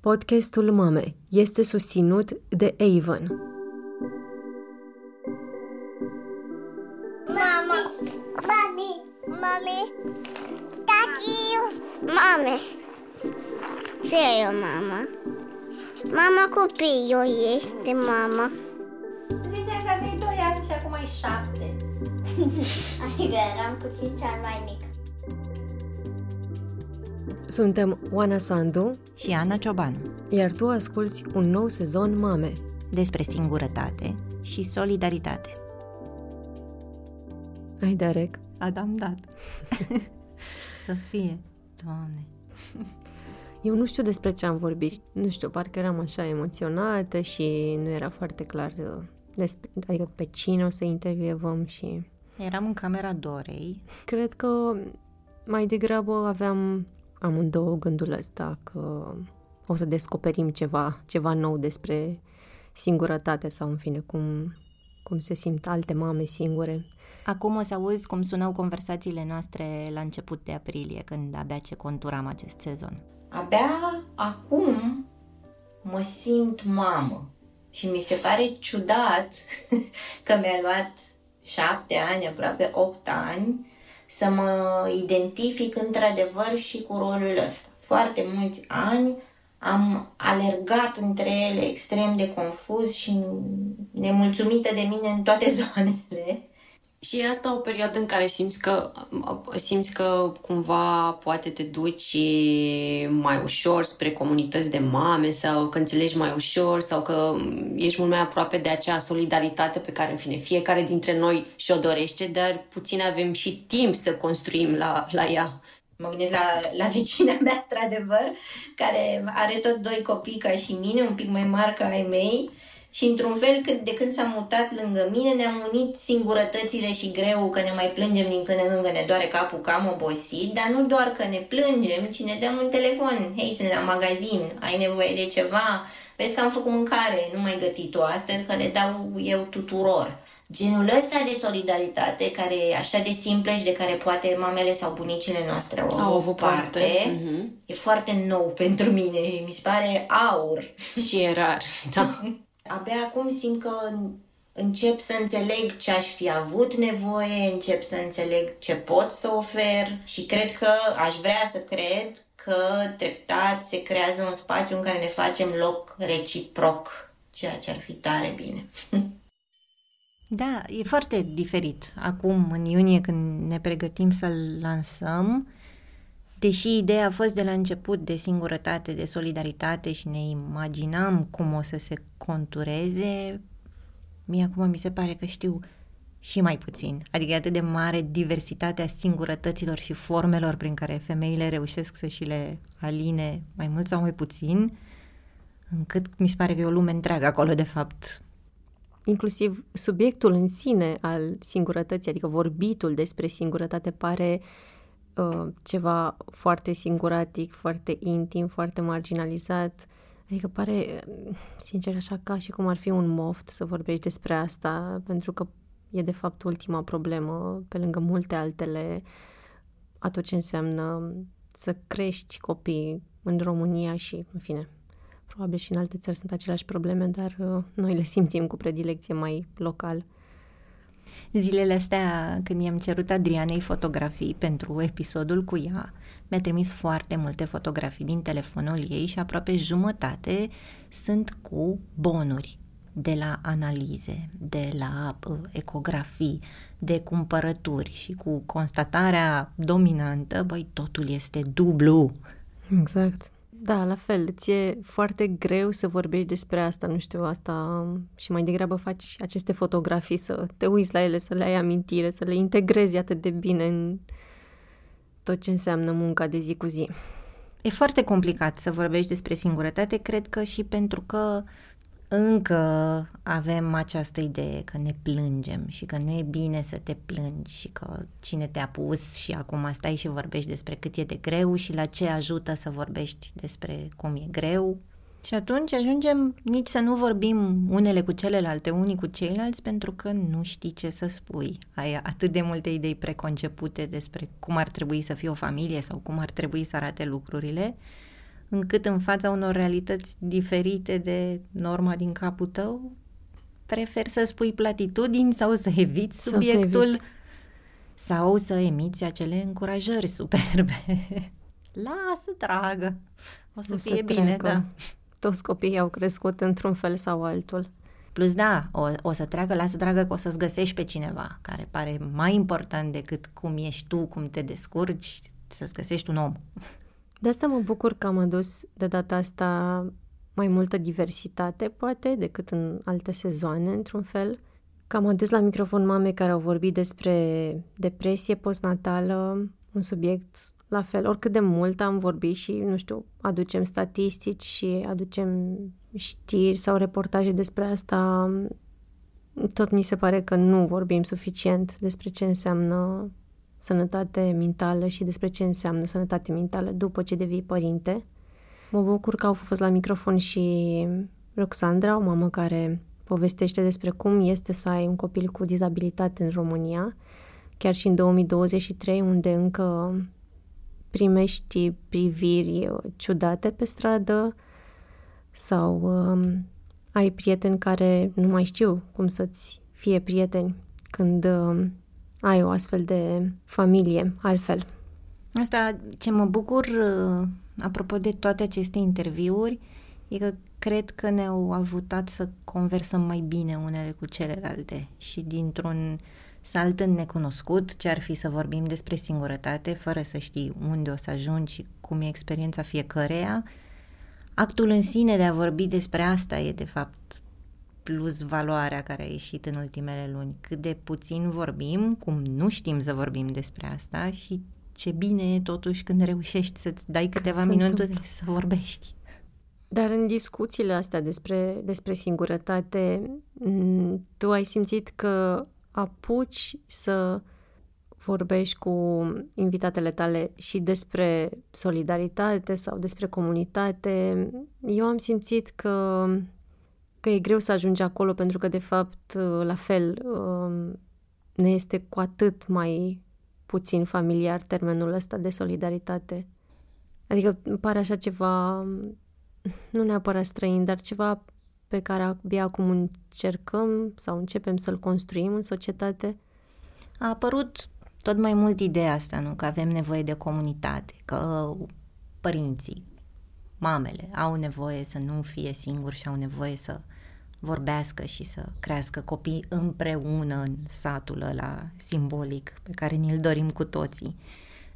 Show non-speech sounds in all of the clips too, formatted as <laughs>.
Podcastul Mame este susținut de Avon. Mama, mami, mami, tati, mame. Ce e o mama? Mama copilul este mama. Ziceam că aveai 2 ani și acum ai 7. <laughs> Adică eram cu 5 ani mai mic. Suntem Oana Sandu, și Ana Ciobanu iar tu asculți un nou sezon Mame. despre singurătate și solidaritate. Ai Derek? Adam dat. <laughs> Să fie, Doamne. Eu nu știu despre ce am vorbit. Nu știu, parcă eram așa emoționată și nu era foarte clar uh, despre, adică pe cine o să intervievăm și Eram în camera Dorei. cred că mai degrabă aveam amândouă gândul ăsta că o să descoperim ceva, ceva nou despre singurătate sau în fine cum, cum se simt alte mame singure. Acum o să auzi cum sunau conversațiile noastre la început de aprilie, când abia ce conturam acest sezon. Abia acum mă simt mamă. Și mi se pare ciudat <laughs> că mi-a luat șapte ani, aproape opt ani, să mă identific într-adevăr și cu rolul ăsta. Foarte mulți ani am alergat între ele extrem de confuz și nemulțumită de mine în toate <laughs> zonele. Și e asta o perioadă în care simți că, simți că cumva poate te duci mai ușor spre comunități de mame sau că înțelegi mai ușor sau că ești mult mai aproape de acea solidaritate pe care, în fine, fiecare dintre noi și-o dorește, dar puțin avem și timp să construim la, la ea. Mă gândesc la, la vicina mea, într-adevăr, care are tot doi copii ca și mine, un pic mai mari ca ai mei. Și într-un fel, când, de când s-a mutat lângă mine, ne-am unit singurătățile și greu că ne mai plângem din când în când, că ne doare capul, că am obosit, dar nu doar că ne plângem, ci ne dăm un telefon. Hei, sunt la magazin, ai nevoie de ceva, vezi că am făcut mâncare, nu mai gătit-o astăzi, că le dau eu tuturor. Genul ăsta de solidaritate, care e așa de simplă și de care poate mamele sau bunicile noastre au, Au avut parte. parte, Mhm. e foarte nou pentru mine, mi se pare aur. Și e rar, <laughs> da. Abia acum simt că încep să înțeleg ce aș fi avut nevoie, încep să înțeleg ce pot să ofer și cred că aș vrea să cred că treptat se creează un spațiu în care ne facem loc reciproc, ceea ce ar fi tare bine. <laughs> Da, e foarte diferit. Acum, în iunie, când ne pregătim să-l lansăm, deși ideea a fost de la început de singurătate, de solidaritate și ne imaginam cum o să se contureze, mie acum mi se pare că știu și mai puțin. Adică e atât de mare diversitatea singurătăților și formelor prin care femeile reușesc să și le aline mai mult sau mai puțin, încât mi se pare că e o lume întreagă acolo, de fapt, Inclusiv subiectul în sine al singurătății, adică vorbitul despre singurătate pare uh, ceva foarte singuratic, foarte intim, foarte marginalizat. Adică pare, uh, sincer, așa ca și cum ar fi un moft să vorbești despre asta, pentru că e de fapt ultima problemă, pe lângă multe altele, a tot ce înseamnă să crești copii în România și, în fine, probabil și în alte țări sunt aceleași probleme, dar uh, noi le simțim cu predilecție mai local. Zilele astea, când i-am cerut Adrianei fotografii pentru episodul cu ea, mi-a trimis foarte multe fotografii din telefonul ei și aproape jumătate sunt cu bonuri de la analize, de la uh, ecografii, de cumpărături și cu constatarea dominantă, băi, totul este dublu. Exact. Da, la fel, ți-e foarte greu să vorbești despre asta, nu știu, asta și mai degrabă faci aceste fotografii, să te uiți la ele, să le ai amintire, să le integrezi atât de bine în tot ce înseamnă munca de zi cu zi. E foarte complicat să vorbești despre singurătate, cred că și pentru că încă avem această idee că ne plângem și că nu e bine să te plângi și că cine te-a pus și acum stai și vorbești despre cât e de greu și la ce ajută să vorbești despre cum e greu. Și atunci ajungem nici să nu vorbim unele cu celelalte, unii cu ceilalți, pentru că nu știi ce să spui. Ai atât de multe idei preconcepute despre cum ar trebui să fie o familie sau cum ar trebui să arate lucrurile, încât în fața unor realități diferite de norma din capul tău, preferi să spui platitudini sau să eviți Sau să subiectul eviți. sau să emiți acele încurajări superbe. <laughs> Lasă, dragă, o să O fie bine, treacă. da. Toți copiii au crescut într-un fel sau altul. Plus, da, o, o să treacă, lasă, dragă, că o să-ți găsești pe cineva care pare mai important decât cum ești tu, cum te descurci, să-ți găsești un om. De asta mă bucur că am adus de data asta mai multă diversitate, poate, decât în alte sezoane, într-un fel. Că am adus la microfon mame care au vorbit despre depresie postnatală, un subiect la fel, oricât de mult am vorbit și, nu știu, aducem statistici și aducem știri sau reportaje despre asta, tot mi se pare că nu vorbim suficient despre ce înseamnă sănătate mentală și despre ce înseamnă sănătate mentală după ce devii părinte. Mă bucur că au fost la microfon și Roxandra, o mamă care povestește despre cum este să ai un copil cu dizabilitate în România, chiar și în 2023, unde încă primești priviri ciudate pe stradă sau um, ai prieteni care nu mai știu cum să-ți fie prieteni când um, ai o astfel de familie altfel. Asta ce mă bucur, uh, apropo de toate aceste interviuri, e că cred că ne-au ajutat să conversăm mai bine unele cu celelalte și dintr-un salt în necunoscut, ce ar fi să vorbim despre singurătate, fără să știi unde o să ajungi și cum e experiența fiecăreia, actul în sine de a vorbi despre asta e de fapt plus valoarea care a ieșit în ultimele luni. Cât de puțin vorbim, cum nu știm să vorbim despre asta și ce bine e totuși când reușești să-ți dai câteva se minute întâmplă. să vorbești. Dar în discuțiile astea despre, despre singurătate, m, tu ai simțit că apuci să vorbești cu invitatele tale și despre solidaritate sau despre comunitate. Eu am simțit că, că e greu să ajungi acolo pentru că, de fapt, la fel, um, ne este cu atât mai puțin familiar termenul ăsta de solidaritate. Adică îmi pare așa ceva nu neapărat străin, dar ceva pe care abia acum încercăm sau începem să-l construim în societate. A apărut tot mai mult ideea asta, nu? Că avem nevoie de comunitate, că părinții, mamele au nevoie să nu fie singuri și au nevoie să vorbească și să crească copii împreună în satul ăla simbolic pe care ni-l dorim cu toții.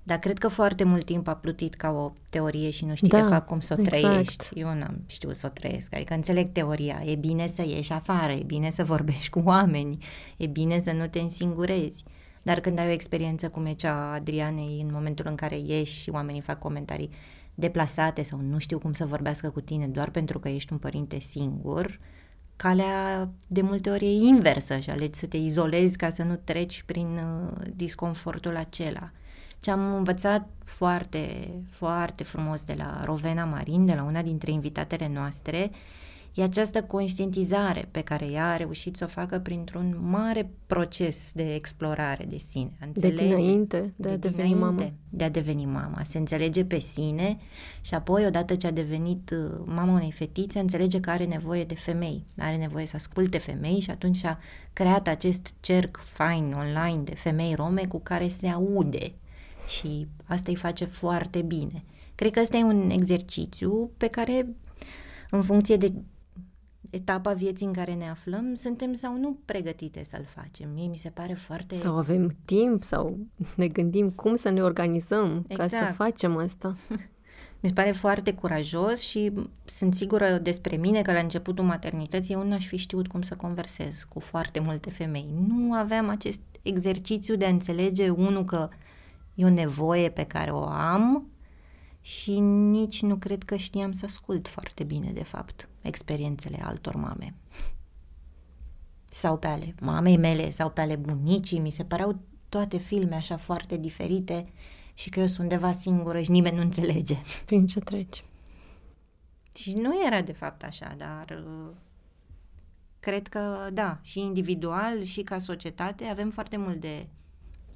Dar cred că foarte mult timp a plutit ca o teorie și nu știi Da, de fapt cum să o exact. trăiești. Eu n-am știut să o trăiesc. Adică înțeleg teoria. E bine să ieși afară, e bine să vorbești cu oameni, e bine să nu te însingurezi. Dar când ai o experiență cum e cea a Adrianei, în momentul în care ieși și oamenii fac comentarii deplasate sau nu știu cum să vorbească cu tine doar pentru că ești un părinte singur, calea de multe ori e inversă și alegi să te izolezi ca să nu treci prin uh, disconfortul acela. Ce am învățat foarte, foarte frumos de la Rovena Marin, de la una dintre invitatele noastre, e această conștientizare pe care ea a reușit să o facă printr-un mare proces de explorare de sine. A De înțelege- dinainte de a deveni dinainte mamă. De a deveni mama. Se înțelege pe sine și apoi, odată ce a devenit uh, mama unei fetițe, înțelege că are nevoie de femei. Are nevoie să asculte femei și atunci a creat acest cerc fain online de femei rome cu care se aude. Și asta îi face foarte bine. Cred că ăsta e un exercițiu pe care, în funcție de etapa vieții în care ne aflăm, suntem sau nu pregătite să-l facem. Mie mi se pare foarte... Sau avem timp sau ne gândim cum să ne organizăm ca să Exact. facem asta. <laughs> Mi se pare foarte curajos și sunt sigură despre mine că la începutul maternității eu n-aș fi știut cum să conversez cu foarte multe femei. Nu aveam acest exercițiu de a înțelege, unul, că e o nevoie pe care o am și nici nu cred că știam să ascult foarte bine, de fapt, experiențele altor mame. Sau pe ale mamei mele, sau pe ale bunicii, mi se păreau toate filme așa foarte diferite și că eu sunt undeva singură și nimeni nu înțelege. <laughs> Prin ce treci. Și nu era de fapt așa, dar uh, cred că da, și individual și ca societate avem foarte mult de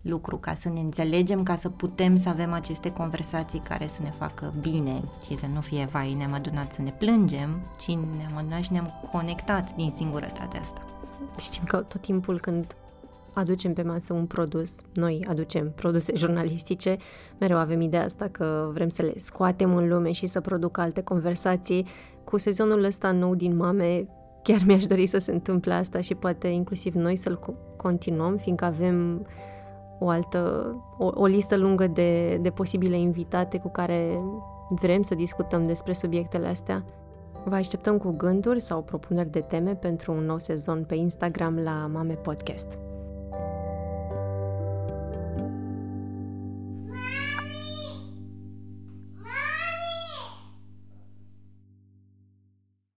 lucru, ca să ne înțelegem, ca să putem să avem aceste conversații care să ne facă bine și să nu fie, vai, ne-am adunat să ne plângem, ci ne-am adunat și ne-am conectat din singurătatea asta. Știm că tot timpul când aducem pe masă un produs, noi aducem produse jurnalistice, mereu avem ideea asta că vrem să le scoatem în lume și să producă alte conversații. Cu sezonul ăsta nou din Mame, chiar mi-aș dori să se întâmple asta și poate inclusiv noi să-l continuăm, fiindcă avem o altă, o, o listă lungă de, de posibile invitate cu care vrem să discutăm despre subiectele astea. Vă așteptăm cu gânduri sau propuneri de teme pentru un nou sezon pe Instagram la Mame Podcast.